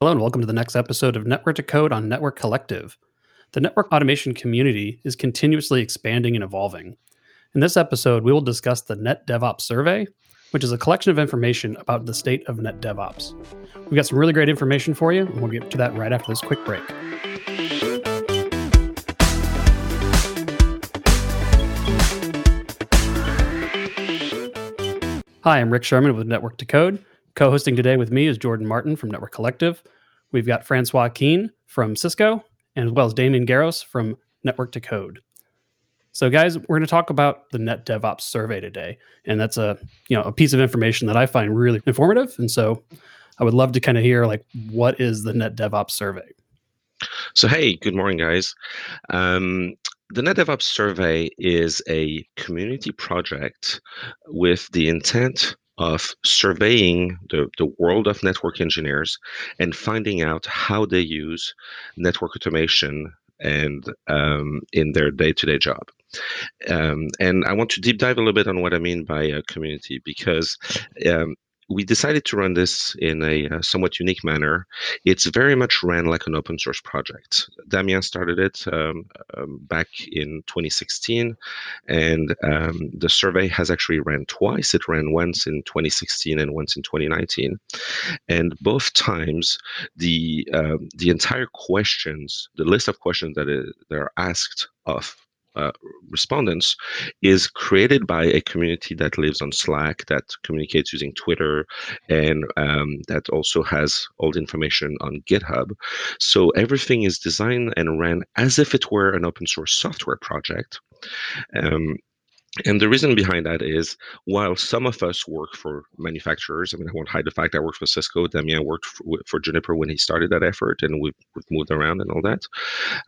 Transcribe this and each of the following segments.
Hello, and welcome to the next episode of Network to Code on Network Collective. The network automation community is continuously expanding and evolving. In this episode, we will discuss the Net DevOps Survey, which is a collection of information about the state of Net DevOps. We've got some really great information for you, and we'll get to that right after this quick break. Hi, I'm Rick Sherman with Network to Code. Co hosting today with me is Jordan Martin from Network Collective. We've got Francois Caen from Cisco, and as well as Damien Garros from Network to Code. So, guys, we're going to talk about the Net DevOps survey today, and that's a you know a piece of information that I find really informative. And so, I would love to kind of hear like what is the Net DevOps survey. So, hey, good morning, guys. Um, the NetDevOps survey is a community project with the intent of surveying the, the world of network engineers and finding out how they use network automation and um, in their day-to-day job. Um, and I want to deep dive a little bit on what I mean by a community because um, we decided to run this in a, uh, somewhat unique manner. It's very much ran like an open source project. Damien started it um, um, back in 2016, and um, the survey has actually ran twice. It ran once in 2016 and once in 2019, and both times the um, the entire questions, the list of questions that, is, that are asked of uh, respondents is created by a community that lives on Slack, that communicates using Twitter, and um, that also has all the information on GitHub. So everything is designed and ran as if it were an open source software project. Um, and the reason behind that is while some of us work for manufacturers, I mean, I won't hide the fact I worked for Cisco, Damien worked for, for Juniper when he started that effort, and we've, we've moved around and all that.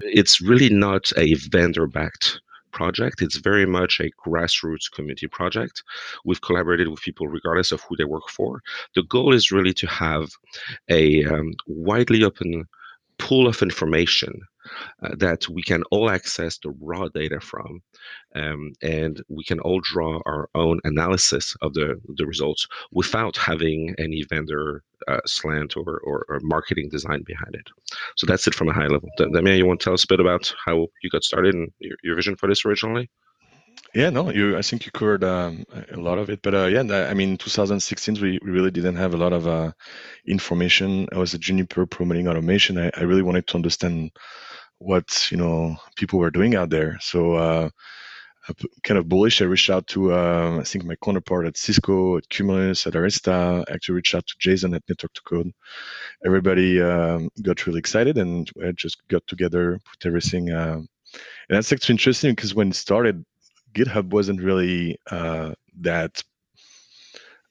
It's really not a vendor backed project. It's very much a grassroots community project. We've collaborated with people regardless of who they work for. The goal is really to have a um, widely open pool of information uh, that we can all access the raw data from, um, and we can all draw our own analysis of the, the results without having any vendor uh, slant or, or, or, marketing design behind it. So that's it from a high level. Damien, you want to tell us a bit about how you got started and your, your vision for this originally? Yeah, no, you. I think you covered um, a lot of it, but uh, yeah, I mean, 2016, we, we really didn't have a lot of uh, information. I was a Juniper promoting automation. I, I really wanted to understand what you know people were doing out there. So uh, kind of bullish. I reached out to uh, I think my counterpart at Cisco, at Cumulus, at Arista. I actually reached out to Jason at Network to Code. Everybody um, got really excited, and I just got together, put everything. Uh, and that's actually interesting because when it started, GitHub wasn't really uh, that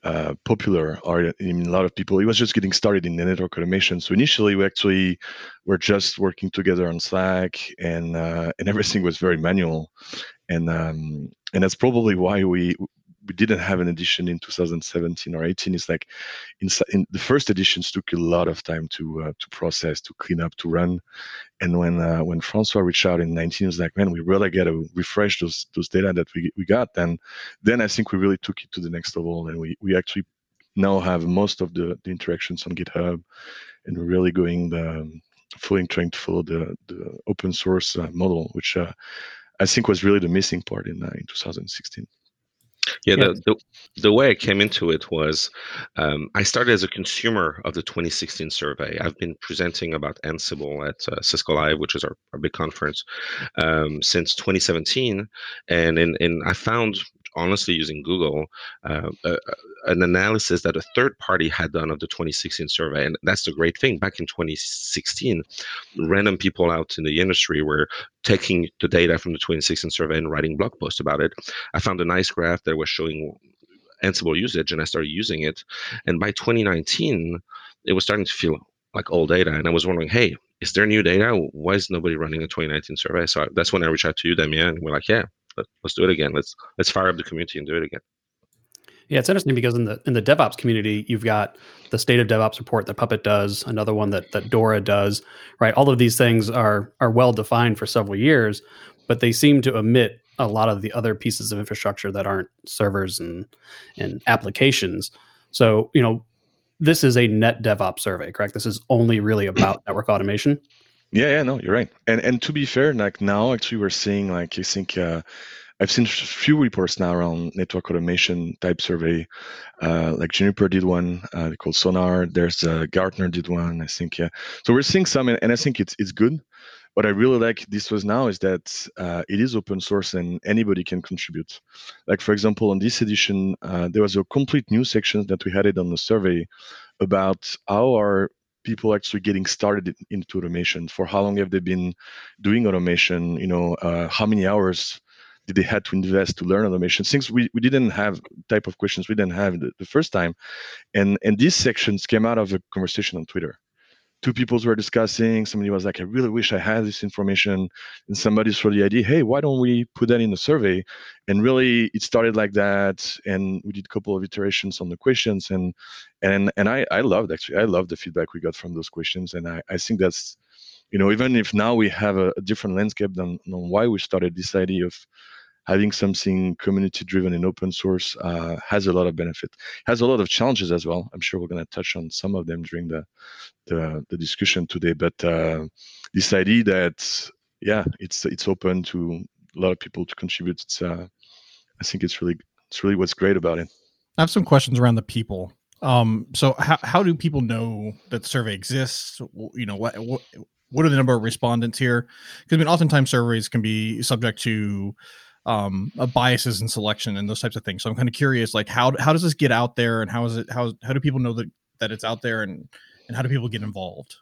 uh, popular or in a lot of people. It was just getting started in the network automation. So initially, we actually were just working together on Slack, and uh, and everything was very manual, and um, and that's probably why we we didn't have an edition in 2017 or 18 it's like in, in the first editions took a lot of time to uh, to process to clean up to run. And when uh, when francois reached out in 19 it was like man we really got to refresh those those data that we, we got. And then i think we really took it to the next level and we we actually now have most of the, the interactions on github and really going the fully trying to follow the the open source uh, model which uh, i think was really the missing part in uh, in 2016 yeah, the, the, the way I came into it was um, I started as a consumer of the 2016 survey. I've been presenting about Ansible at uh, Cisco Live, which is our, our big conference, um, since 2017, and in, in I found honestly using Google uh, uh, an analysis that a third party had done of the 2016 survey. And that's the great thing. Back in 2016, random people out in the industry were taking the data from the 2016 survey and writing blog posts about it. I found a nice graph that was showing Ansible usage and I started using it. And by 2019, it was starting to feel like old data. And I was wondering, hey, is there new data? Why is nobody running a 2019 survey? So that's when I reached out to you, Damien, and we're like, yeah, let, us do it again. Let's let's fire up the community and do it again. Yeah, it's interesting because in the in the DevOps community, you've got the state of DevOps report that Puppet does, another one that that Dora does, right? All of these things are are well defined for several years, but they seem to omit a lot of the other pieces of infrastructure that aren't servers and and applications. So, you know, this is a net DevOps survey, correct? This is only really about network automation. Yeah, yeah, no, you're right. And and to be fair, like now actually we're seeing like I think uh, I've seen a few reports now around network automation type survey. Uh, like Juniper did one uh, called Sonar. There's uh, Gartner did one. I think yeah. So we're seeing some, and, and I think it's it's good. What I really like this was now is that uh, it is open source and anybody can contribute. Like for example, on this edition, uh, there was a complete new section that we had it on the survey about how our people actually getting started into automation? For how long have they been doing automation? You know uh, how many hours did they had to invest to learn automation? Things we, we didn't have type of questions we didn't have the, the first time. And and these sections came out of a conversation on twitter two people were discussing. Somebody was like, I really wish I had this information. And somebody threw the idea, hey, why don't we put that in the survey? And really it started like that. And we did a couple of iterations on the questions. And and and I, I loved actually, I loved the feedback we got from those questions. And I, I think that's, you know, even if now we have a, a different landscape than on why we started this idea of having something community driven and open source uh, has a lot of benefit. Has a lot of challenges as well. I'm sure we're going to touch on some of them during the the, the discussion today but uh, this idea that yeah it's it's open to a lot of people to contribute it's uh, i think it's really it's really what's great about it. I have some questions around the people. Um so how, how do people know that the survey exists? You know what, what what are the number of respondents here? Because i mean oftentimes surveys can be subject to um, biases in selection and those types of things. So I'm kind of curious, like how how does this get out there, and how is it how how do people know that that it's out there, and and how do people get involved?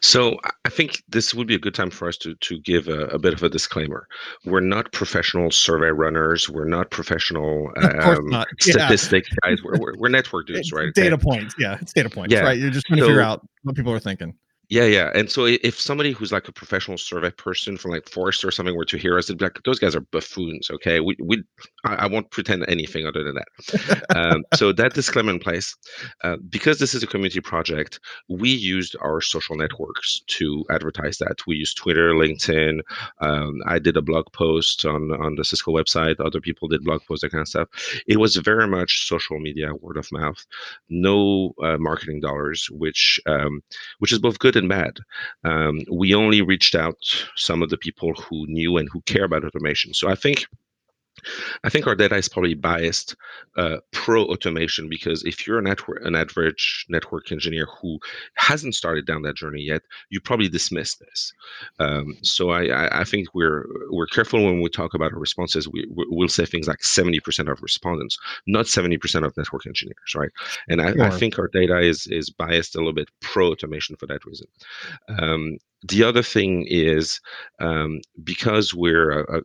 So I think this would be a good time for us to to give a, a bit of a disclaimer. We're not professional survey runners. We're not professional um, not. statistic yeah. guys. We're, we're, we're, network dudes, right? Data points. Yeah, it's data points. Yeah. Right. You're just trying to so, figure out what people are thinking. Yeah, yeah. And so if somebody who's like a professional survey person from like Forrester or something were to hear us, they'd be like, those guys are buffoons. Okay. We, we I, I won't pretend anything other than that. um, so that disclaimer in place. Uh, because this is a community project, we used our social networks to advertise that. We used Twitter, LinkedIn. Um, I did a blog post on, on the Cisco website. Other people did blog posts, that kind of stuff. It was very much social media, word of mouth, no uh, marketing dollars, which um, which is both good and bad. Um, we only reached out some of the people who knew and who care about automation. So I think I think our data is probably biased uh, pro automation because if you're a network, an average network engineer who hasn't started down that journey yet, you probably dismiss this. Um, so I, I, think we're we're careful when we talk about our responses. We we'll say things like 70% of respondents, not 70% of network engineers, right? And I, I, think our data is is biased a little bit pro automation for that reason. Um, the other thing is um, because we're a, a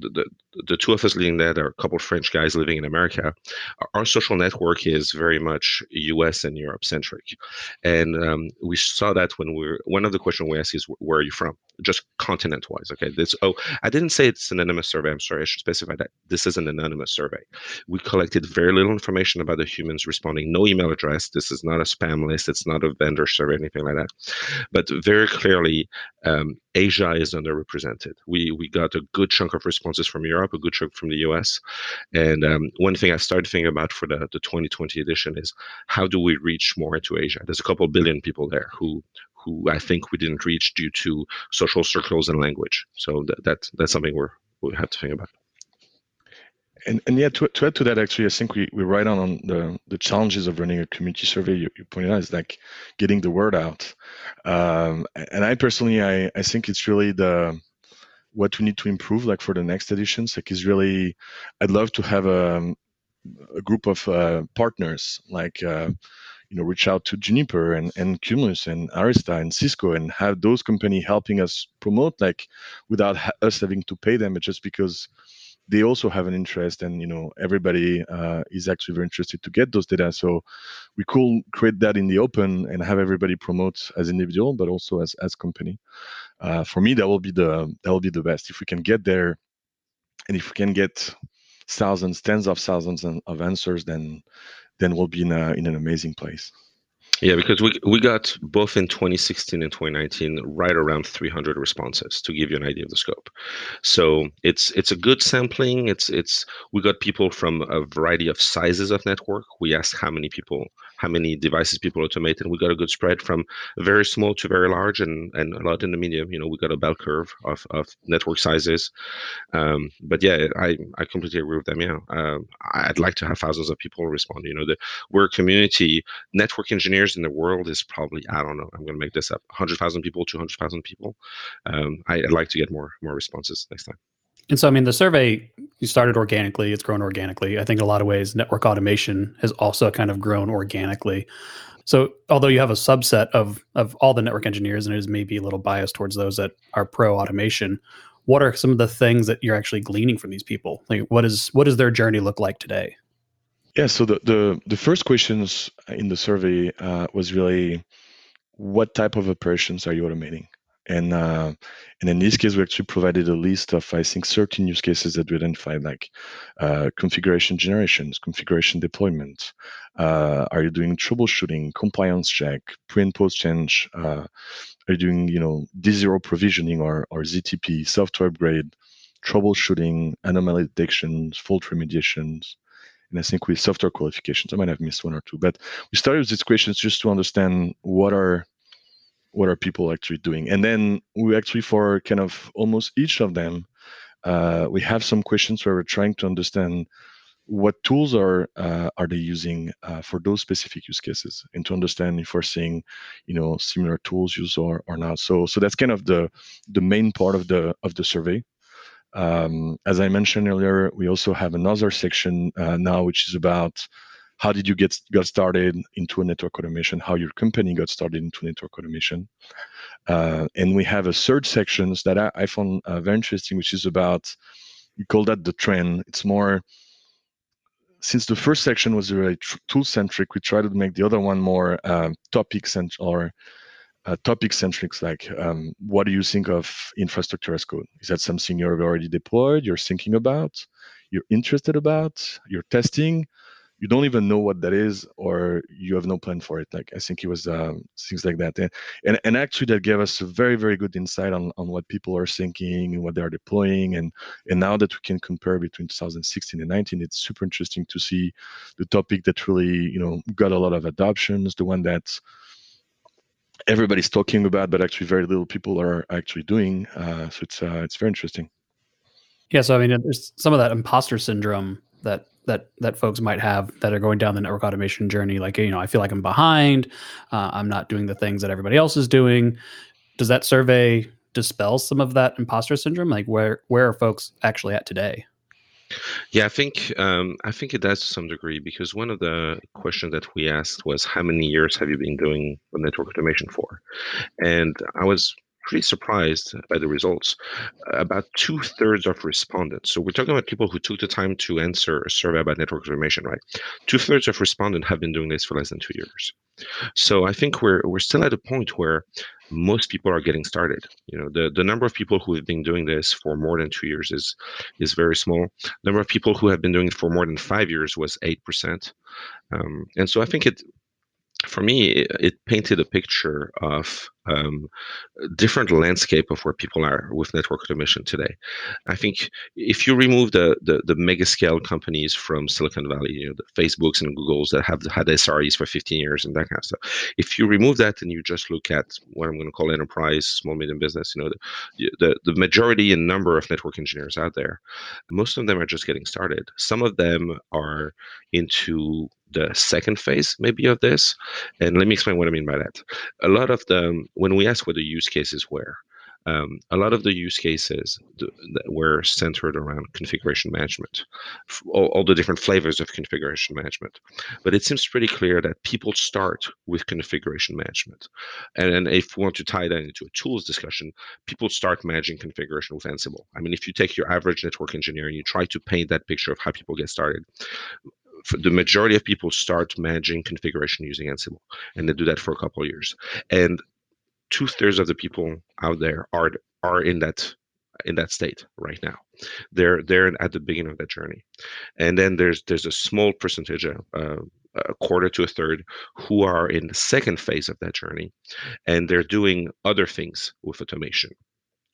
the, the two of us leading that are a couple of French guys living in America. Our social network is very much U.S. and Europe centric, and um, we saw that when we are one of the questions we asked is where are you from, just continent wise. Okay, this oh I didn't say it's an anonymous survey. I'm sorry, I should specify that this is an anonymous survey. We collected very little information about the humans responding. No email address. This is not a spam list. It's not a vendor survey, anything like that. But very clearly, um, Asia is underrepresented. We we got a good chunk of responses from Europe, a good chunk from the US. And um, one thing I started thinking about for the, the 2020 edition is how do we reach more into Asia? There's a couple billion people there who who I think we didn't reach due to social circles and language. So that, that that's something we're we have to think about. And, and yeah, to, to add to that, actually, I think we, we write on, on the, the challenges of running a community survey. You, you pointed out is like getting the word out. Um, and I personally, I, I think it's really the what we need to improve, like for the next editions. Like, is really, I'd love to have a, a group of uh, partners, like uh, you know, reach out to Juniper and, and Cumulus and Arista and Cisco and have those company helping us promote, like without ha- us having to pay them, just because they also have an interest and you know everybody uh, is actually very interested to get those data so we could create that in the open and have everybody promote as individual but also as as company uh, for me that will be the that will be the best if we can get there and if we can get thousands tens of thousands of answers then then we'll be in, a, in an amazing place yeah, because we we got both in 2016 and 2019 right around 300 responses to give you an idea of the scope. So it's it's a good sampling. It's it's we got people from a variety of sizes of network. We asked how many people how many devices people automate, and we got a good spread from very small to very large, and and a lot in the medium. You know, we got a bell curve of, of network sizes. Um, but yeah, I I completely agree with them. Yeah, um, I'd like to have thousands of people respond. You know, the, we're a community. Network engineers in the world is probably I don't know. I'm going to make this up. 100,000 people, 200,000 people. Um, I, I'd like to get more more responses next time. And so, I mean, the survey you started organically; it's grown organically. I think in a lot of ways, network automation has also kind of grown organically. So, although you have a subset of of all the network engineers, and it is maybe a little biased towards those that are pro automation, what are some of the things that you're actually gleaning from these people? Like, what is what does their journey look like today? Yeah. So the the, the first questions in the survey uh, was really, what type of operations are you automating? And uh, and in this case, we actually provided a list of I think 13 use cases that we identified, like uh, configuration generations, configuration deployment. Uh, are you doing troubleshooting, compliance check, pre and post change? Uh, are you doing you know D0 provisioning or or ZTP, software upgrade, troubleshooting, anomaly detections, fault remediations? and I think with software qualifications, I might have missed one or two, but we started with these questions just to understand what are what are people actually doing? And then we actually for kind of almost each of them uh, we have some questions where we're trying to understand what tools are uh, are they using uh, for those specific use cases and to understand if we're seeing you know similar tools used or, or not. So so that's kind of the the main part of the of the survey. Um, as i mentioned earlier we also have another section uh, now which is about how did you get got started into a network automation? How your company got started into network automation? Uh, and we have a third sections that i, I found uh, very interesting which is about we call that the trend. It's more since the first section was very tool centric we try to make the other one more um, topic centric or uh, topic centric like um, what do you think of infrastructure as code? Is that something you've already deployed you're thinking about you're interested about you're testing you don't even know what that is or you have no plan for it like i think it was um, things like that and, and actually that gave us a very very good insight on, on what people are thinking and what they're deploying and and now that we can compare between 2016 and 19 it's super interesting to see the topic that really you know got a lot of adoptions the one that everybody's talking about but actually very little people are actually doing uh, so it's uh, it's very interesting. Yeah so i mean there's some of that imposter syndrome that that that folks might have that are going down the network automation journey like you know i feel like i'm behind uh, i'm not doing the things that everybody else is doing. Does that survey dispel some of that imposter syndrome? Like where where are folks actually at today? Yeah, I think um, I think it does to some degree because one of the questions that we asked was how many years have you been doing network automation for, and I was pretty surprised by the results. About two thirds of respondents, so we're talking about people who took the time to answer a survey about network automation, right? Two thirds of respondents have been doing this for less than two years. So I think we're we're still at a point where most people are getting started. You know, the, the number of people who have been doing this for more than two years is is very small. Number of people who have been doing it for more than five years was eight percent. Um, and so I think it for me, it, it, painted a picture of um, different landscape of where people are with network automation today. I think if you remove the, the, the mega scale companies from Silicon Valley, you know, the Facebooks and Googles that have had SREs for 15 years and that kind of stuff, if you remove that and you just look at what I'm going to call enterprise, small medium business, you know, the, the, the majority and number of network engineers out there, most of them are just getting started. Some of them are into the second phase maybe of this and let me explain what i mean by that a lot of the when we ask what the use cases were um, a lot of the use cases that were centered around configuration management, all, all, the different flavors of configuration management. But it seems pretty clear that people start with configuration management. And, and if we want to tie that into a tools discussion, people start managing configuration with Ansible. I mean, if you take your average network engineer and you try to paint that picture of how people get started, the majority of people start managing configuration using Ansible, and they do that for a couple of years. And two thirds of the people out there are are in that in that state right now. They're they're at the beginning of that journey, and then there's there's a small percentage, uh, a quarter to a third, who are in the second phase of that journey, and they're doing other things with automation.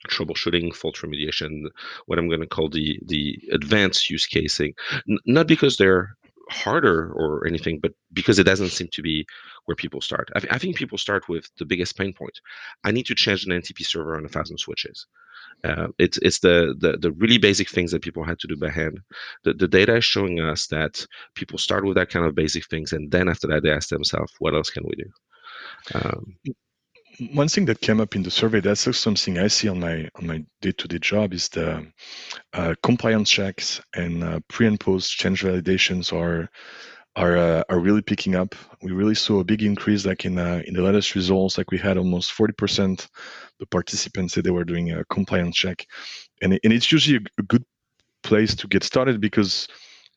Troubleshooting, fault remediation, what I'm going to call the the advanced use casing, N- not because they're harder or anything, but because it doesn't seem to be where people start. I, th- I think people start with the biggest pain point. I need to change an NTP server on a thousand switches. Uh, it's it's the, the the really basic things that people had to do by hand. The, the data is showing us that people start with that kind of basic things, and then after that they ask themselves, "What else can we do?" Um, one thing that came up in the survey that's also something i see on my on my day-to-day job is the uh, compliance checks and uh, pre and post change validations are are uh, are really picking up. We really saw a big increase like in uh, in the latest results like we had almost 40% the participants said they were doing a compliance check. And, and it's usually a, a good place to get started because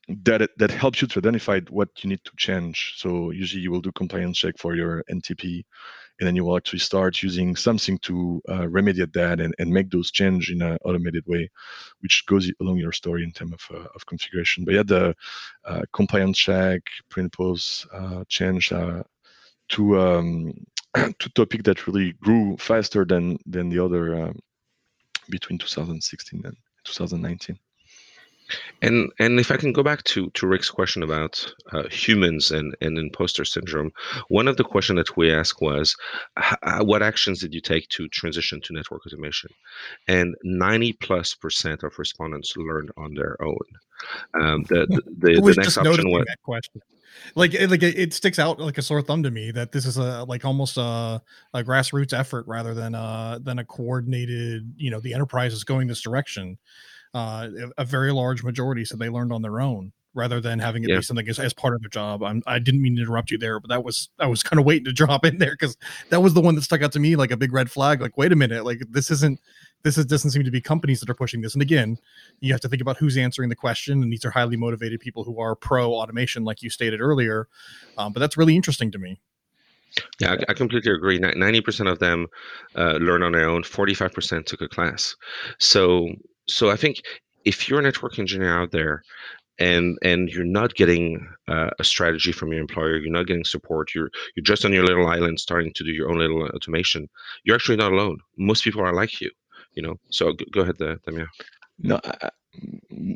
that that helps you to identify what you need to change. So usually you will do compliance check for your NTP, and then you will actually start using something to uh, remediate that and, and make those change in an automated way, which goes along your story in terms of, uh, of configuration. But yeah, the uh, compliance check, print post uh, change uh, to um, to topic that really grew faster than than the other um, between 2016 and 2019. And and if I can go back to to Rick's question about uh, humans and and imposter syndrome, one of the questions that we asked was, what actions did you take to transition to network automation? And ninety plus percent of respondents learned on their own. Um, the the, the, the next option was that question. Like, like it sticks out like a sore thumb to me that this is a like almost a, a grassroots effort rather than a than a coordinated. You know, the enterprise is going this direction uh, a very large majority said they learned on their own rather than having it yeah. be something as, as, part of their job. I'm, I did not mean to interrupt you there, but that was I was kind of waiting to drop in there because that was the one that stuck out to me like a big red flag. Like, wait a minute, like this isn't this is, doesn't seem to be companies that are pushing this. And again, you have to think about who's answering the question, and these are highly motivated people who are pro automation, like you stated earlier. Um, but that's really interesting to me. Yeah, I, I completely agree. Ninety percent of them uh, learn on their own. Forty-five percent took a class. So so I think if you're a network engineer out there and and you're not getting uh, a strategy from your employer you're not getting support you're you're just on your little island starting to do your own little automation you're actually not alone. Most people are like you you know? So go, go ahead uh, Damien. no I,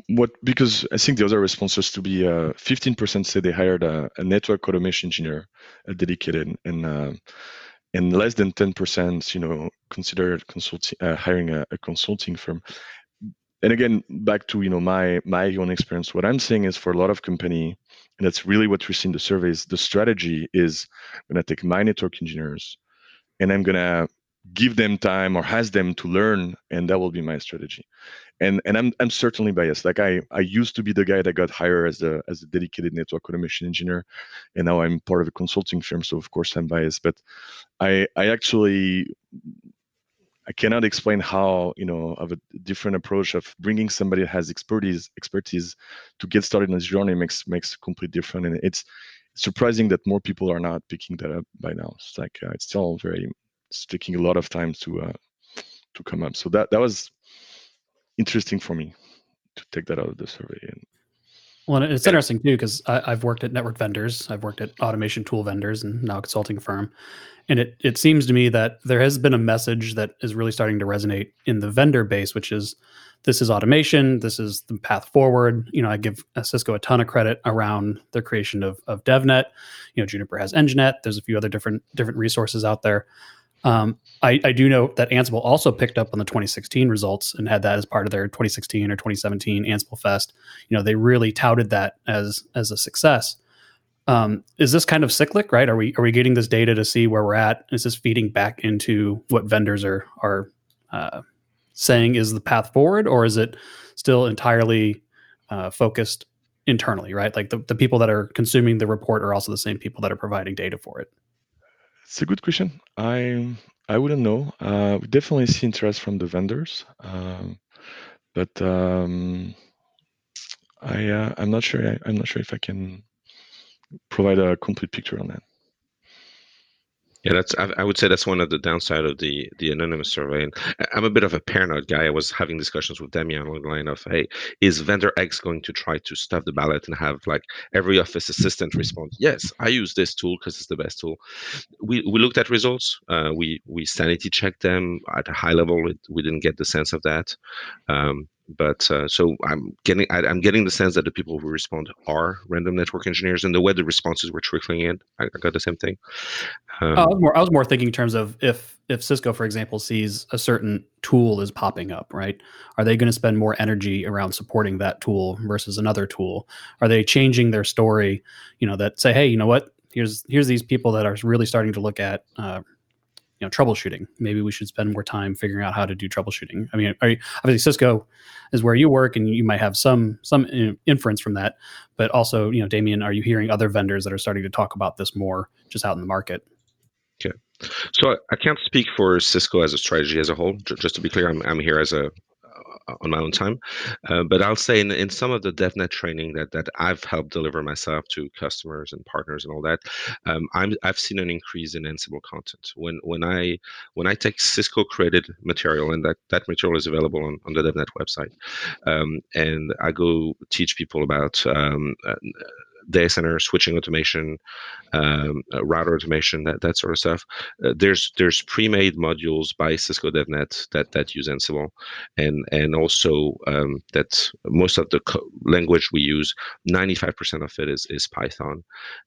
what because i think the other responses to be uh, 15% say they hired a, a, network automation engineer a dedicated and uh, and less than 10% you know consider consulting uh, hiring a, a consulting firm and again back to you know my my own experience what i'm saying is for a lot of company and that's really what we see in the surveys the strategy is i'm going to take my network engineers and i'm going to give them time or has them to learn and that will be my strategy. And and i'm i'm certainly biased. Like i i used to be the guy that got hired as a as a dedicated network automation engineer and now i'm part of a consulting firm so of course i'm biased. But i i actually I cannot explain how you know of a different approach of bringing somebody that has expertise expertise to get started on this journey makes makes complete different, and it's surprising that more people are not picking that up by now. It's like uh, it's still very it's taking a lot of time to uh, to come up. So that that was interesting for me to take that out of the survey and well, it's interesting too because I've worked at network vendors, I've worked at automation tool vendors, and now a consulting firm. And it it seems to me that there has been a message that is really starting to resonate in the vendor base, which is this is automation, this is the path forward. You know, I give uh, Cisco a ton of credit around the creation of of DevNet. You know, Juniper has EngineNet. There's a few other different different resources out there. Um, I, I, do know that Ansible also picked up on the 2016 results and had that as part of their 2016 or 2017 Ansible Fest. You know, they really touted that as as a success. Um, is this kind of cyclic, right? Are we are we getting this data to see where we're at? Is this feeding back into what vendors are are uh, saying is the path forward, or is it still entirely uh, focused internally? Right, like the, the people that are consuming the report are also the same people that are providing data for it. It's a good question. I I wouldn't know. Uh, we definitely see interest from the vendors, um, but um, I uh, I'm not sure. I, I'm not sure if I can provide a complete picture on that. Yeah, that's. I, would say that's one of the downside of the the anonymous survey. And I'm a bit of a paranoid guy. I was having discussions with Damien along the line of, "Hey, is vendor X going to try to stuff the ballot and have like every office assistant respond? Yes, I use this tool because it's the best tool." We we looked at results. Uh, we we sanity checked them at a high level. We didn't get the sense of that. Um, but uh, so I'm getting I, am getting the sense that the people who respond are random network engineers, and the way the responses were trickling in, I, I got the same thing. Um, I was more I was more thinking in terms of if if Cisco, for example, sees a certain tool is popping up, right? Are they going to spend more energy around supporting that tool versus another tool? Are they changing their story? You know, that say, hey, you know what? Here's here's these people that are really starting to look at uh, you know troubleshooting. Maybe we should spend more time figuring out how to do troubleshooting. I mean you, obviously cisco is where you work and you might have some some inference from that but also you know damien are you hearing other vendors that are starting to talk about this more just out in the market? Okay. So i can't speak for cisco as a strategy as a whole just to be clear i'm, I'm here as a on my own time. Uh, but I'll say in, in some of the DevNet training that that I've helped deliver myself to customers and partners and all that, um, I'm I've seen an increase in Ansible content. When when I when I take Cisco created material and that that material is available on, on the DevNet website, um, and I go teach people about um, uh, data center switching automation, um, uh, router automation, that that sort of stuff. Uh, there's there's pre-made modules by Cisco DevNet that that use Ansible, and and also um, that most of the co- language we use, 95% of it is is Python,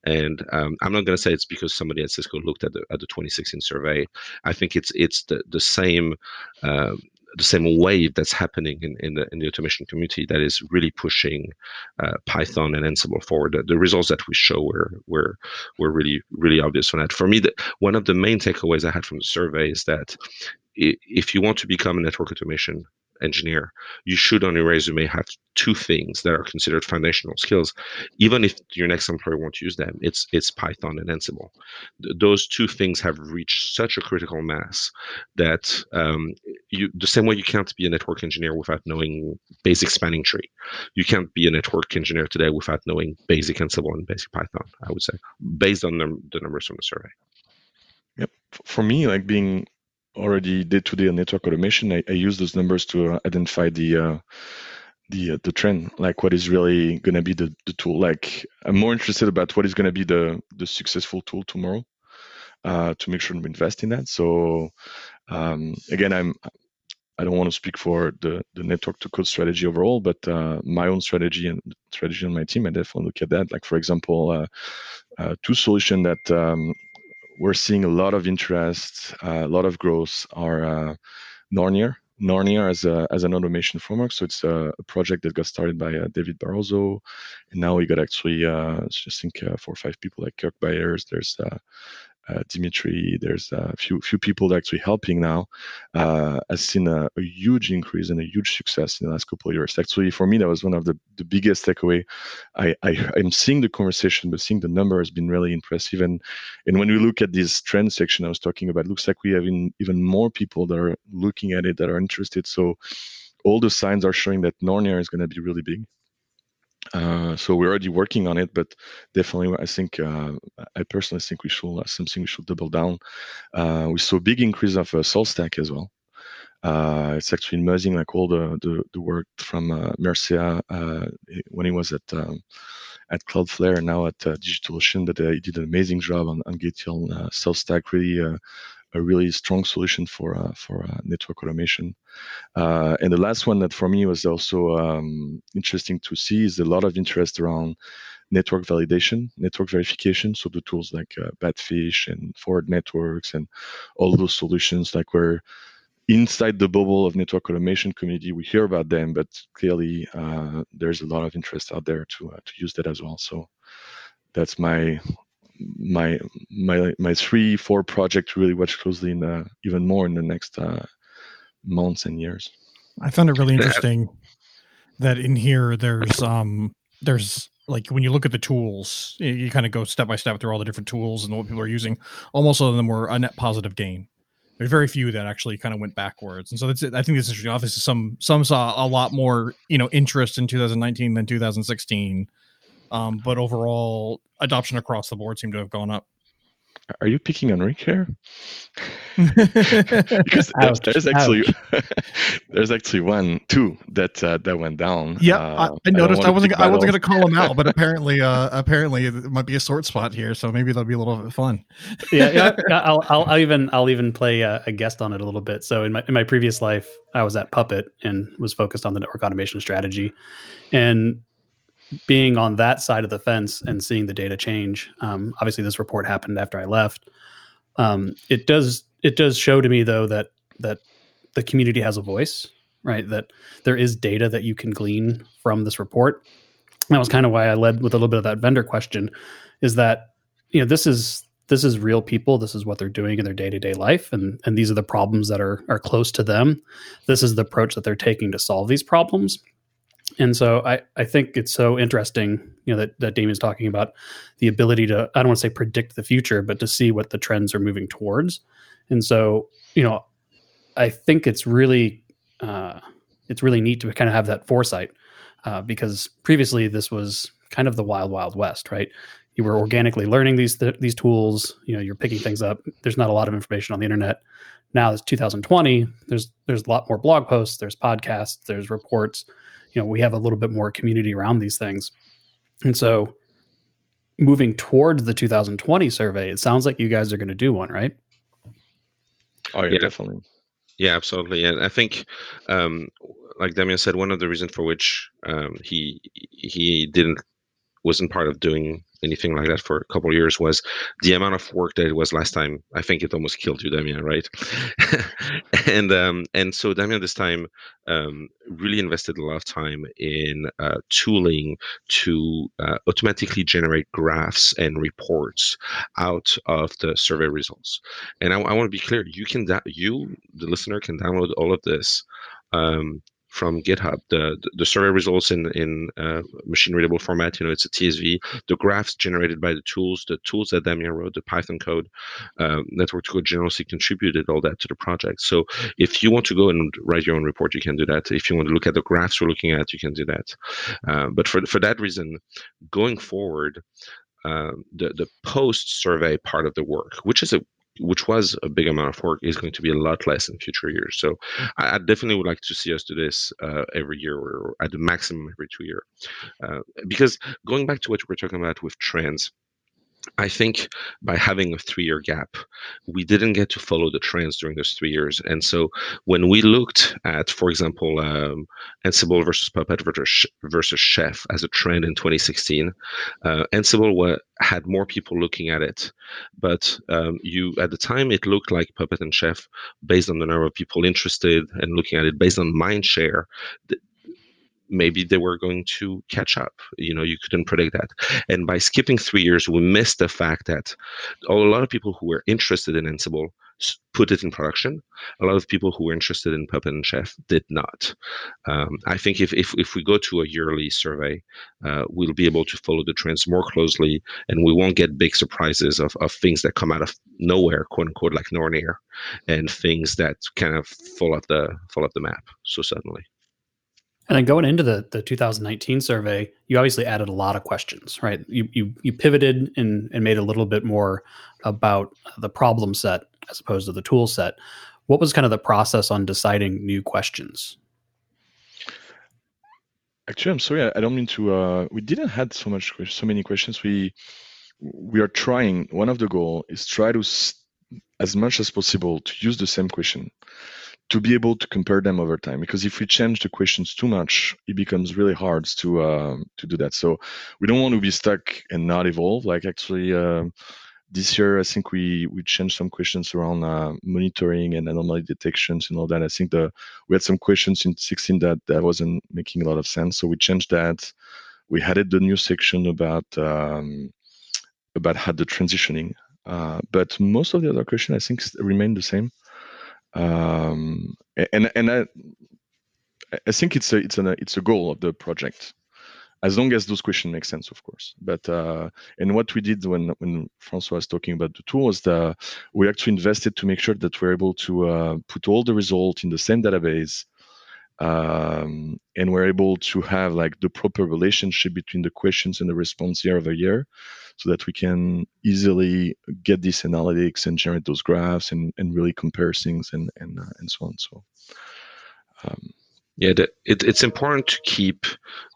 and um, I'm not going to say it's because somebody at Cisco looked at the at the 2016 survey. I think it's it's the the same um, the same wave that's happening in, in the in the automation community that is really pushing uh, Python and Ansible forward. The, the, results that we show were were were really really obvious on that. For me, the, one of the main takeaways I had from the survey is that if you want to become a network automation engineer, you should on your resume have two things that are considered foundational skills. Even if your next employer won't use them, it's it's Python and Ansible. Th- those two things have reached such a critical mass that um, you the same way you can't be a network engineer without knowing basic spanning tree. You can't be a network engineer today without knowing basic Ansible and basic Python. I would say, based on the, the numbers from the survey. Yep. For me, like being already day-to-day network automation, I, I, use those numbers to uh, identify the uh, the uh, the trend, like what is really going to be the, the tool. Like I'm more interested about what is going to be the the successful tool tomorrow uh, to make sure we invest in that. So um, again, I'm I don't want to speak for the, the network to code strategy overall, but uh, my own strategy and strategy on my team, I definitely look at that. Like for example, uh, two solution that um, we're seeing a lot of interest, uh, a lot of growth are uh, Nornir. Nornir as, a, as an automation framework. So it's a, a project that got started by uh, David Barroso. And now we got actually, uh, I think, uh, four or five people like Kirk Byers. There's uh, Dimitri, there's a few few people actually helping now, uh, has seen a, a, huge increase and a huge success in the last couple of years. Actually, for me, that was one of the, the biggest takeaway. I, I am seeing the conversation, but seeing the number has been really impressive. And and when we look at this trend section I was talking about, looks like we have in, even more people that are looking at it that are interested. So all the signs are showing that Nornir is going to be really big. Uh, so we're already working on it, but definitely, I think uh, I personally think we should uh, something we should double down. Uh, we saw big increase of uh, SaltStack as well. Uh, it's actually amazing, like all the the, the work from Mircea when he was at um, at Cloudflare and now at DigitalOcean, but he did an amazing job on, on GitHub. Uh, SaltStack really a really strong solution for uh, for uh, network automation. Uh, and the last one that for me was also um, interesting to see is a lot of interest around network validation, network verification. So the tools like uh, Batfish and Forward Networks and all those solutions, like where inside the bubble of network automation community, we hear about them, but clearly uh, there's a lot of interest out there to uh, to use that as well. So that's my my my my three four project really watch closely in the, even more in the next uh, months and years. I found it really interesting that in here there's um there's like when you look at the tools, you, you kind of go step by step through all the different tools and what people are using. Almost all of them were a net positive gain. There's very few that actually kind of went backwards, and so that's I think this is obviously some some saw a lot more you know interest in 2019 than 2016 um, but overall, adoption across the board seemed to have gone up. Are you picking on Rick here? because there's, there's actually there's actually one two that uh, that went down. Yeah, uh, I, I, noticed. I, I wasn't I wasn't going to call him out, but apparently uh, apparently it might be a sore spot here, so maybe that'll be a little fun. yeah, yeah I'll, I'll, I'll even I'll even play a, a, guest on it a little bit. So in my in my previous life, I was at Puppet and was focused on the network automation strategy, and being on that side of the fence and seeing the data change, um, obviously this report happened after I left. Um, it does it does show to me though that that the community has a voice, right? That there is data that you can glean from this report. That was kind of why I led with a little bit of that vendor question, is that you know this is this is real people. This is what they're doing in their day to day life, and and these are the problems that are are close to them. This is the approach that they're taking to solve these problems and so I, I think it's so interesting, you know, that, that Damien's talking about the ability to, I don't want to say predict the future, but to see what the trends are moving towards. And so, you know, I think it's really, uh, it's really neat to kind of have that foresight uh, because previously this was kind of the wild, wild west, right? You were organically learning these th- these tools. You know, you're picking things up. There's not a lot of information on the internet. Now it's 2020. There's there's a lot more blog posts. There's podcasts. There's reports you know we have a little bit more community around these things. And so moving towards the 2020 survey it sounds like you guys are going to do one right? Oh yeah, yeah. definitely. Yeah absolutely. And i think um, like damien said one of the reasons for which um, he he didn't wasn't part of doing anything like that for a couple of years was the amount of work that it was last time. I think it almost killed you, Damien, right? and um, and so Damien this time um, really invested a lot of time in uh, tooling to uh, automatically generate graphs and reports out of the survey results. And I, I want to be clear: you can da- you the listener can download all of this. Um, from GitHub. The, the, survey results in in uh, machine readable format. You know, it's a TSV. The graphs generated by the tools, the tools that Damien wrote, the Python code, um, network code generously contributed all that to the project. So if you want to go and write your own report, you can do that. If you want to look at the graphs we're looking at, you can do that. Uh, but for for that reason, going forward. Um, the the post survey part of the work, which is a which was a big amount of work, is going to be a lot less in future years. So I, I definitely would like to see us do this uh, every year or at the maximum every two years. Uh, because going back to what we were talking about with trends, I think by having a three year gap, we didn't get to follow the trends during those three years. And so when we looked at, for example, um, Ansible versus Puppet versus, Chef as a trend in 2016, uh, Ansible had more people looking at it. But um, you at the time, it looked like Puppet and Chef, based on the number of people interested and looking at it based on mind share, maybe they were going to catch up. You know, you couldn't predict that. And by skipping three years, we missed the fact that a lot of people who were interested in Ansible put it in production. A lot of people who were interested in Puppet and Chef did not. Um, I think if, if, if we go to a yearly survey, uh, we'll be able to follow the trends more closely and we won't get big surprises of, of things that come out of nowhere, quote unquote, like Nornir, and things that kind of fall off the fall off the map so suddenly. And then going into the, the 2019 survey, you obviously added a lot of questions, right? You you, you pivoted and, and made a little bit more about the problem set as opposed to the tool set. What was kind of the process on deciding new questions? Actually, I'm sorry, I don't mean to. Uh, we didn't had so much so many questions. We we are trying. One of the goal is try to as much as possible to use the same question to be able to compare them over time because if we change the questions too much it becomes really hard to uh, to do that. So we don't want to be stuck and not evolve. Like actually uh, this year i think we we changed some questions around uh, monitoring and anomaly detections and all that. I think the we had some questions in 16 that that wasn't making a lot of sense. So we changed that. We added the new section about um, about how the transitioning uh, but most of the other questions i think remain the same um, and and I, I think it's a it's a it's a goal of the project, as long as those questions make sense, of course. But uh, and what we did when when Francois was talking about the tool is that we actually invested to make sure that we're able to uh, put all the results in the same database, um, and we're able to have like the proper relationship between the questions and the response year over year so that we can easily get these analytics and generate those graphs and, and really compare things and and, uh, and so on. So um, yeah, the, it, it's important to keep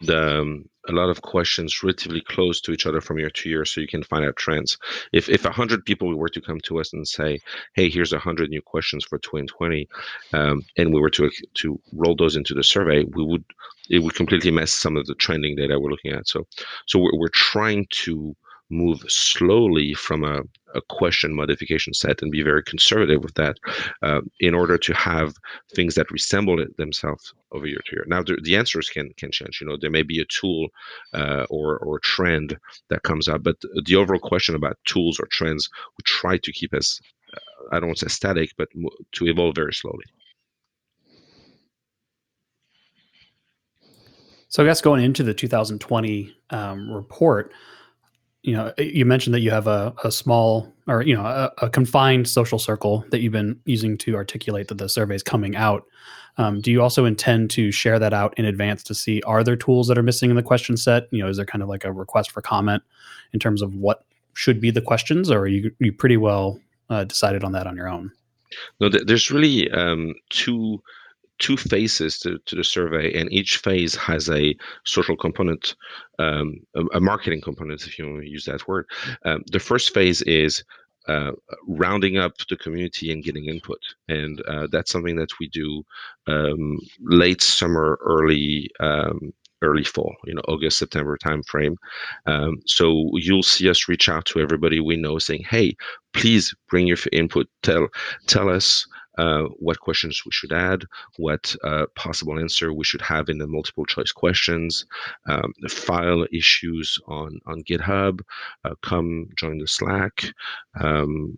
the um, a lot of questions relatively close to each other from year to year, so you can find out trends. If if a hundred people were to come to us and say, "Hey, here's a hundred new questions for 2020," um, and we were to to roll those into the survey, we would it would completely mess some of the trending data we're looking at. So so we're, we're trying to move slowly from a, a question modification set and be very conservative with that uh, in order to have things that resemble themselves over year to year. Now, the, the answers can can change. You know, there may be a tool uh, or or trend that comes up, but the overall question about tools or trends, we try to keep as uh, I don't want to say static, but to evolve very slowly. So I guess going into the 2020 um, report, you know, you mentioned that you have a, a small or you know a, a, confined social circle that you've been using to articulate that the survey is coming out. Um, do you also intend to share that out in advance to see are there tools that are missing in the question set? You know, is there kind of like a request for comment in terms of what should be the questions, or are you you pretty well uh, decided on that on your own? No, there's really um, two two phases to, to the survey, and each phase has a social component, um, a, a, marketing component, if you want to use that word. Um, the first phase is uh, rounding up the community and getting input, and uh, that's something that we do um, late summer, early um, early fall, you know, August, September timeframe. Um, so you'll see us reach out to everybody we know, saying, "Hey, please bring your input. Tell tell us uh, what questions we should add, what uh, possible answer we should have in the multiple choice questions, um, file issues on on GitHub. Uh, come join the Slack. Um,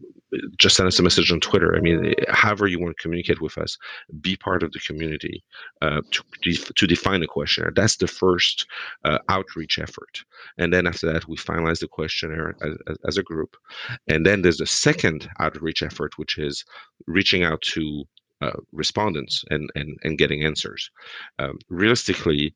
just send us a message on Twitter. I mean, however you want to communicate with us, be part of the community uh, to, to define the questionnaire. That's the first uh, outreach effort. And then after that, we finalize the questionnaire as, as, a group. And then there's the second outreach effort, which is reaching out to uh, respondents and, and and getting answers. Um, realistically,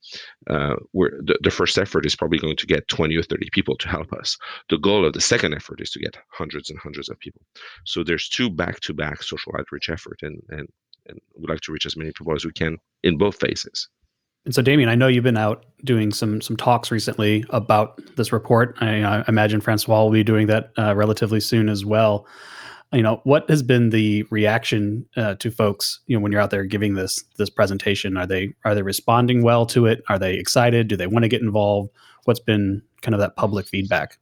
uh, the, the first effort is probably going to get 20 or 30 people to help us. The goal of the second effort is to get hundreds and hundreds of people. So there's two back-to-back social outreach effort, and and and we'd like to reach as many people as we can in both phases. And so, Damien, I know you've been out doing some some talks recently about this report. I, I imagine Francois will be doing that uh, relatively soon as well you know what has been the reaction uh, to folks you know when you're out there giving this this presentation? Are they are they responding well to it? Are they excited? Do they want to get involved? What's been kind of that public feedback?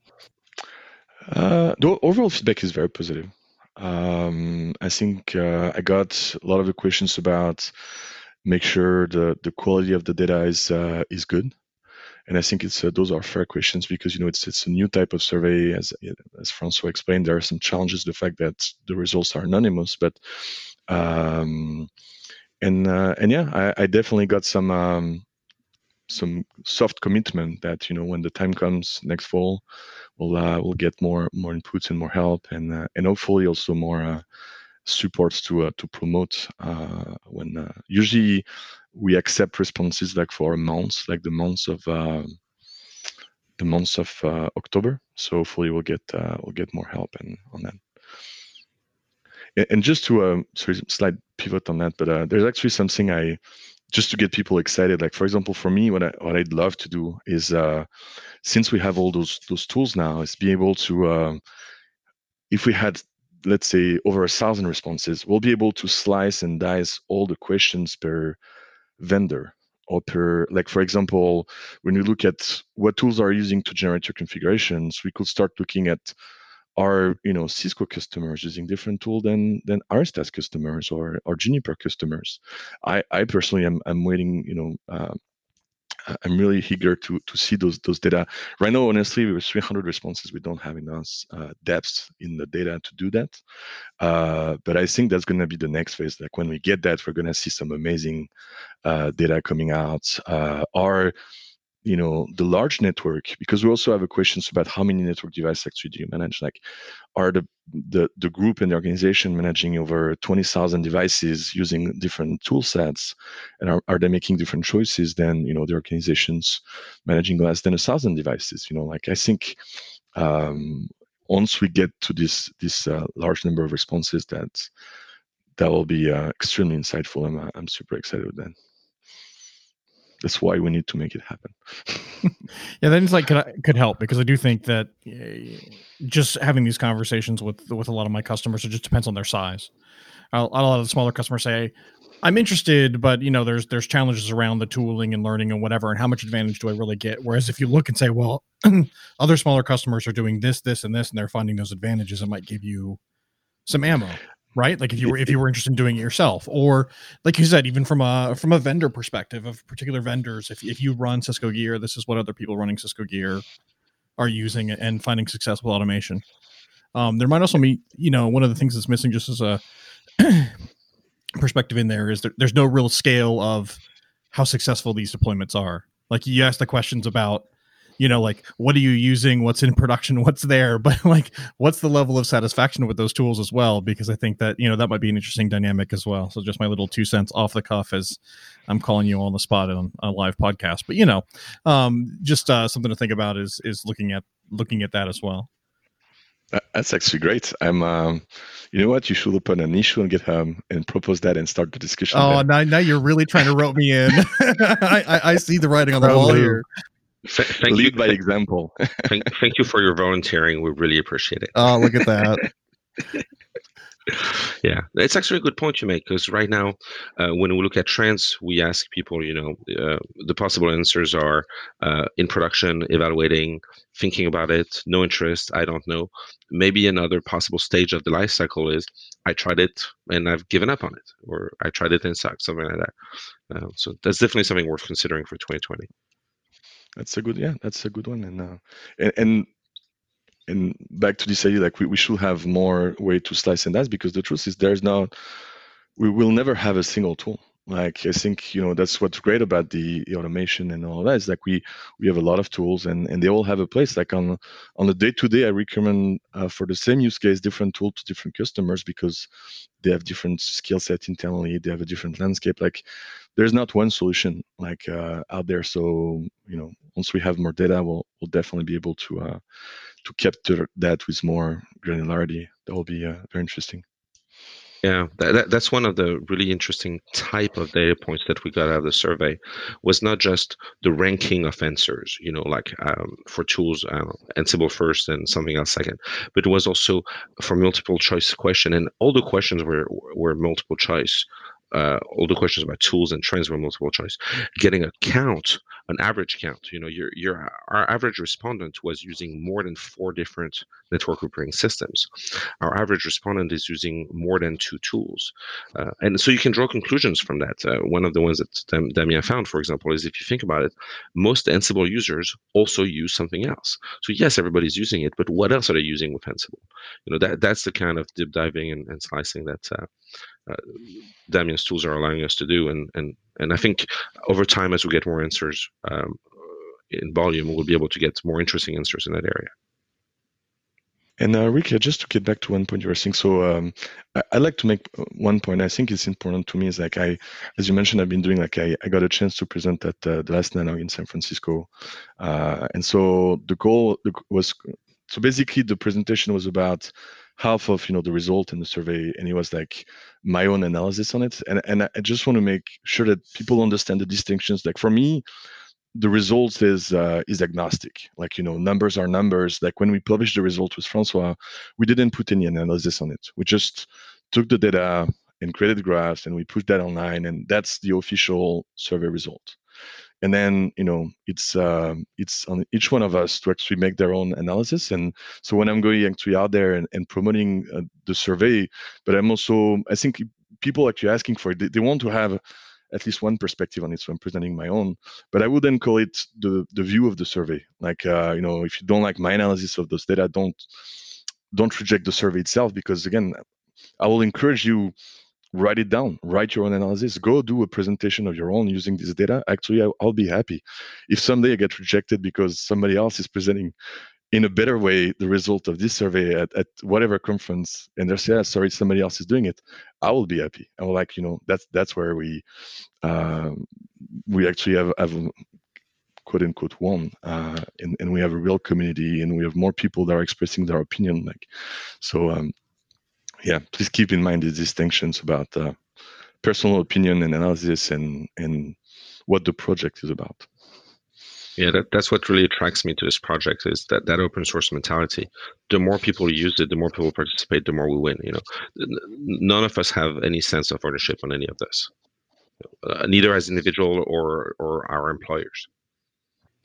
Uh, the overall feedback is very positive. Um, i think uh, i got a lot of the questions about make sure the the quality of the data is uh, is good and I think it's uh, those are fair questions because you know it's it's a new type of survey. As as Francois explained, there are some challenges. The fact that the results are anonymous, but um, and uh, and yeah, I, I, definitely got some um, some soft commitment that you know when the time comes next fall, we'll uh, we'll get more more inputs and more help and uh, and hopefully also more uh, supports to uh, to promote uh, when uh, usually we accept responses like for a month, like the months of uh, the months of uh, October. So hopefully we'll get uh, we'll get more help and on that. And just to um, sorry, slight pivot on that, but uh, there's actually something I just to get people excited. Like for example, for me, what I what I'd love to do is uh, since we have all those those tools now, is be able to uh, if we had let's say over a thousand responses, we'll be able to slice and dice all the questions per vendor or per like for example when you look at what tools are using to generate your configurations we could start looking at are you know cisco customers using different tool than than aristas customers or or juniper customers. I i personally am i'm waiting you know uh, I'm really eager to to see those those data. Right now, honestly, with 300 responses, we don't have enough uh, depth in the data to do that. Uh, but I think that's going to be the next phase. Like when we get that, we're going to see some amazing uh, data coming out. Uh, our you know the large network because we also have a questions about how many network devices actually do you manage like are the the, the group and the organization managing over 20,000 devices using different tool sets? And are, are they making different choices than you know the organizations managing less than a thousand devices? You know like i think um, once we get to this this uh, large number of responses that that will be uh, extremely insightful. I'm, uh, I'm super excited with that that's why we need to make it happen. yeah, that like could, could help because I do think that uh, just having these conversations with with a lot of my customers, it just depends on their size. A lot of the smaller customers say, "I'm interested, but you know, there's there's challenges around the tooling and learning and whatever, and how much advantage do I really get?" Whereas if you look and say, "Well, other smaller customers are doing this, this, and this, and they're finding those advantages," it might give you some ammo right? Like if you were if you were interested in doing it yourself or like you said even from a from a vendor perspective of particular vendors if, if you run cisco gear this is what other people running cisco gear are using and finding successful automation. Um, there might also be you know one of the things that's missing just as a perspective in there is that there's no real scale of how successful these deployments are. Like you asked the questions about you know like what are you using what's in production what's there but like what's the level of satisfaction with those tools as well because i think that you know that might be an interesting dynamic as well so just my little two cents off the cuff as i'm calling you on the spot on a live podcast but you know um, just uh, something to think about is is looking at looking at that as well that's actually great. I'm, um, you know what? You should open an issue on GitHub and propose that and start the discussion. Oh, now, now you're really trying to rope me in. I, I, I, see the writing on the wall here. Th- thank Lead you by example. thank, thank you for your volunteering. We really appreciate it. Oh, look at that. yeah, it's actually a good point you make because right now, uh, when we look at trends, we ask people, you know, uh, the possible answers are uh, in production, evaluating, thinking about it, no interest, I don't know. Maybe another possible stage of the life cycle is I tried it and I've given up on it, or I tried it and sucked, something like that. Uh, so that's definitely something worth considering for 2020. That's a good, yeah, that's a good one. And uh, and, and and back to this idea, like we, we should have more way to slice and dice because the truth is there's not, we will never have a single tool like i think you know that's what's great about the, the automation and all that is like we we have a lot of tools and and they all have a place like on on the day to day i recommend uh, for the same use case different tool to different customers because they have different skill set internally they have a different landscape like there's not one solution like uh, out there. So you know once we have more data we'll we'll definitely be able to uh to capture that with more granularity. That will be uh, very interesting. Yeah, that, that's one of the really interesting type of data points that we got out of the survey was not just the ranking of answers, you know, like um, for tools, uh, Ansible first and something else second, but it was also for multiple choice question, and all the questions were were multiple choice uh, all the questions about tools and trends were multiple choice. Getting a count, an average count. You know, your your our average respondent was using more than four different network operating systems. Our average respondent is using more than two tools, uh, and so you can draw conclusions from that. Uh, one of the ones that Dam- Damien found, for example, is if you think about it, most Ansible users also use something else. So yes, everybody's using it, but what else are they using with Ansible? You know, that that's the kind of deep diving and, and slicing that uh, uh, Damien's tools are allowing us to do. And and and I think over time, as we get more answers um, in volume, we'll be able to get more interesting answers in that area. And uh, Rick, just to get back to one point you were saying, so um, I, would like to make uh, one point. I think it's important to me is like I, as you mentioned, I've been doing like I, I got a chance to present at uh, the last NANOG in San Francisco, uh, and so the goal was so basically the presentation was about half of you know the result in the survey and it was like my own analysis on it. And and i just want to make sure that people understand the distinctions. Like for me the results is uh, is agnostic. Like you know numbers are numbers. Like when we published the result with francois we didn't put any analysis on it. We just took the data and created graphs and we put that online and that's the official survey result and then you know it's uh, it's on each one of us to actually make their own analysis. And so when i'm going actually out there and, and promoting uh, the survey but i'm also i think people actually asking for it. They, they, want to have at least one perspective on it so i'm presenting my own. But i wouldn't call it the the view of the survey. Like uh, you know if you don't like my analysis of those data don't don't reject the survey itself because again i will encourage you write it down, write your own analysis, go do a presentation of your own using this data. Actually, I, will be happy. If someday I get rejected because somebody else is presenting in a better way the result of this survey at, at whatever conference and they say, yeah, sorry, somebody else is doing it, I will be happy. I will like, you know, that's that's where we um, we actually have, have quote unquote won uh, and, and we have a real community and we have more people that are expressing their opinion like so um, yeah please keep in mind the distinctions about uh, personal opinion and analysis and and what the project is about. Yeah that, that's what really attracts me to this project is that that open source mentality. The more people use it the more people participate the more we win you know. None of us have any sense of ownership on any of this. Uh, neither as individual or or our employers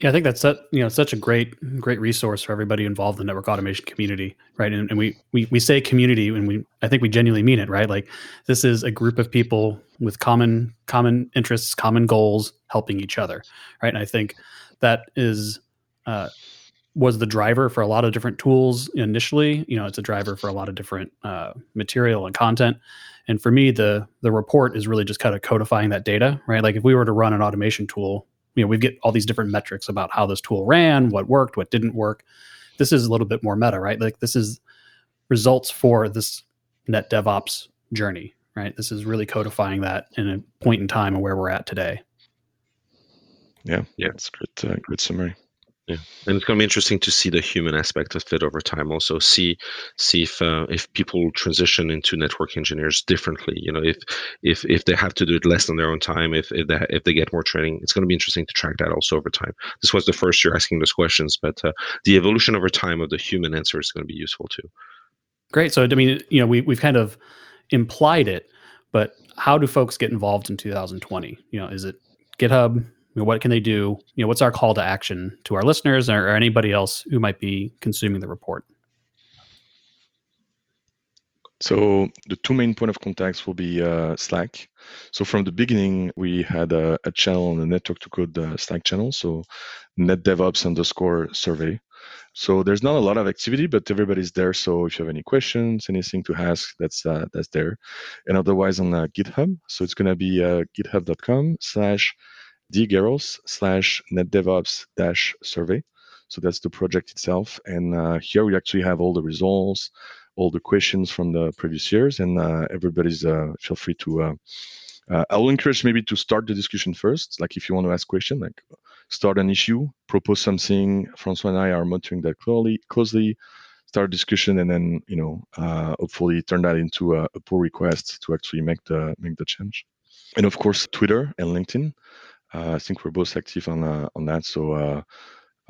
yeah, I think that's you know such a great great resource for everybody involved in the network automation community, right? And, and we, we we say community, and we I think we genuinely mean it, right? Like this is a group of people with common common interests, common goals, helping each other, right? And I think that is uh, was the driver for a lot of different tools initially. You know, it's a driver for a lot of different uh, material and content. And for me, the the report is really just kind of codifying that data, right? Like if we were to run an automation tool you know we get all these different metrics about how this tool ran what worked what didn't work. This is a little bit more meta right? Like this is results for this net devops journey right? This is really codifying that in a point in time and where we're at today. Yeah. Yeah it's great uh, great summary yeah, and it's going to be interesting to see the human aspect of it over time. Also, see see if uh, if people transition into network engineers differently. You know, if if if they have to do it less on their own time, if if they, if they get more training, it's going to be interesting to track that also over time. This was the first year asking those questions, but uh, the evolution over time of the human answer is going to be useful too. Great. So, I mean, you know, we we've kind of implied it, but how do folks get involved in 2020? You know, is it GitHub? Know, what can they do? You know, what's our call to action to our listeners or, or anybody else who might be consuming the report? So the two main point of contacts will be uh, Slack. So from the beginning, we had a, a channel on the Network to Code uh, Slack channel. So NetDevOps underscore survey. So there's not a lot of activity, but everybody's there. So if you have any questions, anything to ask, that's uh, that's there. And otherwise on uh, GitHub. So it's gonna be uh, github.com slash dgarros slash netdevops dash survey. So that's the project itself. And uh, here we actually have all the results, all the questions from the previous years, and uh, everybody's uh, feel free to. Uh, uh, I will encourage maybe to start the discussion first. Like if you want to ask question, like start an issue, propose something. Francois and I are monitoring that closely. Closely, start a discussion, and then you know uh, hopefully turn that into a, a pull request to actually make the make the change. And of course, Twitter and LinkedIn. Uh, I think we're both active on uh, on that. So uh,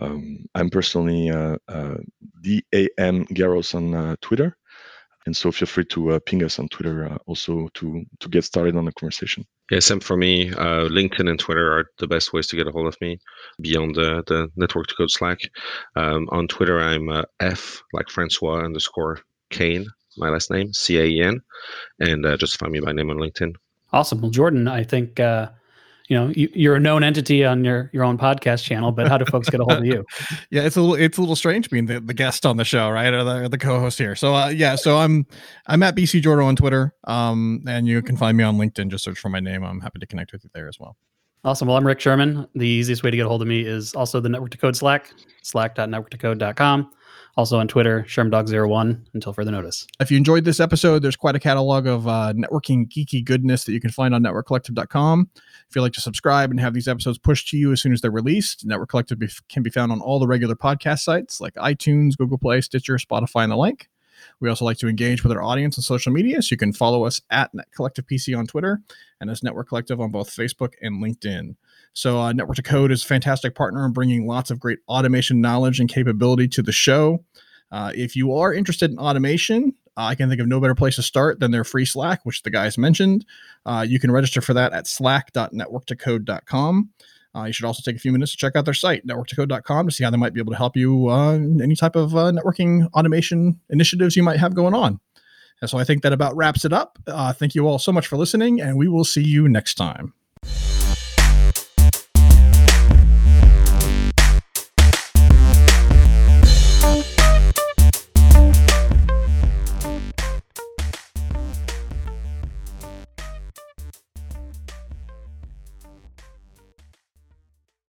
um, I'm personally uh, uh, DAM Garros on Twitter, and so feel free to ping us on Twitter also to to get started on the conversation. Yeah, same for me. LinkedIn and Twitter are the best ways to get a hold of me beyond the, the network to code Slack. Um, on Twitter, I'm F like Francois underscore Caen, my last name C A E N, and just find me by name on LinkedIn. Awesome. Well, Jordan, I think uh, you know you, are a known entity on your your own podcast channel but how do folks get a hold of you? Yeah it's a little it's a little strange being the, the guest on the show right? Or the, the co-host here. So uh, yeah so i'm i'm at bc jordan on twitter um and you can find me on linkedin. Just search for my name. I'm happy to connect with you there as well. Awesome. Well i'm rick sherman. The easiest way to get a hold of me is also the network to code slack slack.networktocode.com also on Twitter, ShermDog01 until further notice. If you enjoyed this episode, there's quite a catalog of uh, networking geeky goodness that you can find on networkcollective.com. If you'd like to subscribe and have these episodes pushed to you as soon as they're released, Network Collective be- can be found on all the regular podcast sites like iTunes, Google Play, Stitcher, Spotify, and the like. We also like to engage with our audience on social media, so you can follow us at Net Collective PC on Twitter and as Network Collective on both Facebook and LinkedIn. So, uh, Network to Code is a fantastic partner in bringing lots of great automation knowledge and capability to the show. Uh, if you are interested in automation, I can think of no better place to start than their free Slack, which the guys mentioned. Uh, you can register for that at slack.networktocode.com. Uh, you should also take a few minutes to check out their site, networktocode.com, to see how they might be able to help you uh, any type of uh, networking automation initiatives you might have going on. And so I think that about wraps it up. Uh, thank you all so much for listening, and we will see you next time.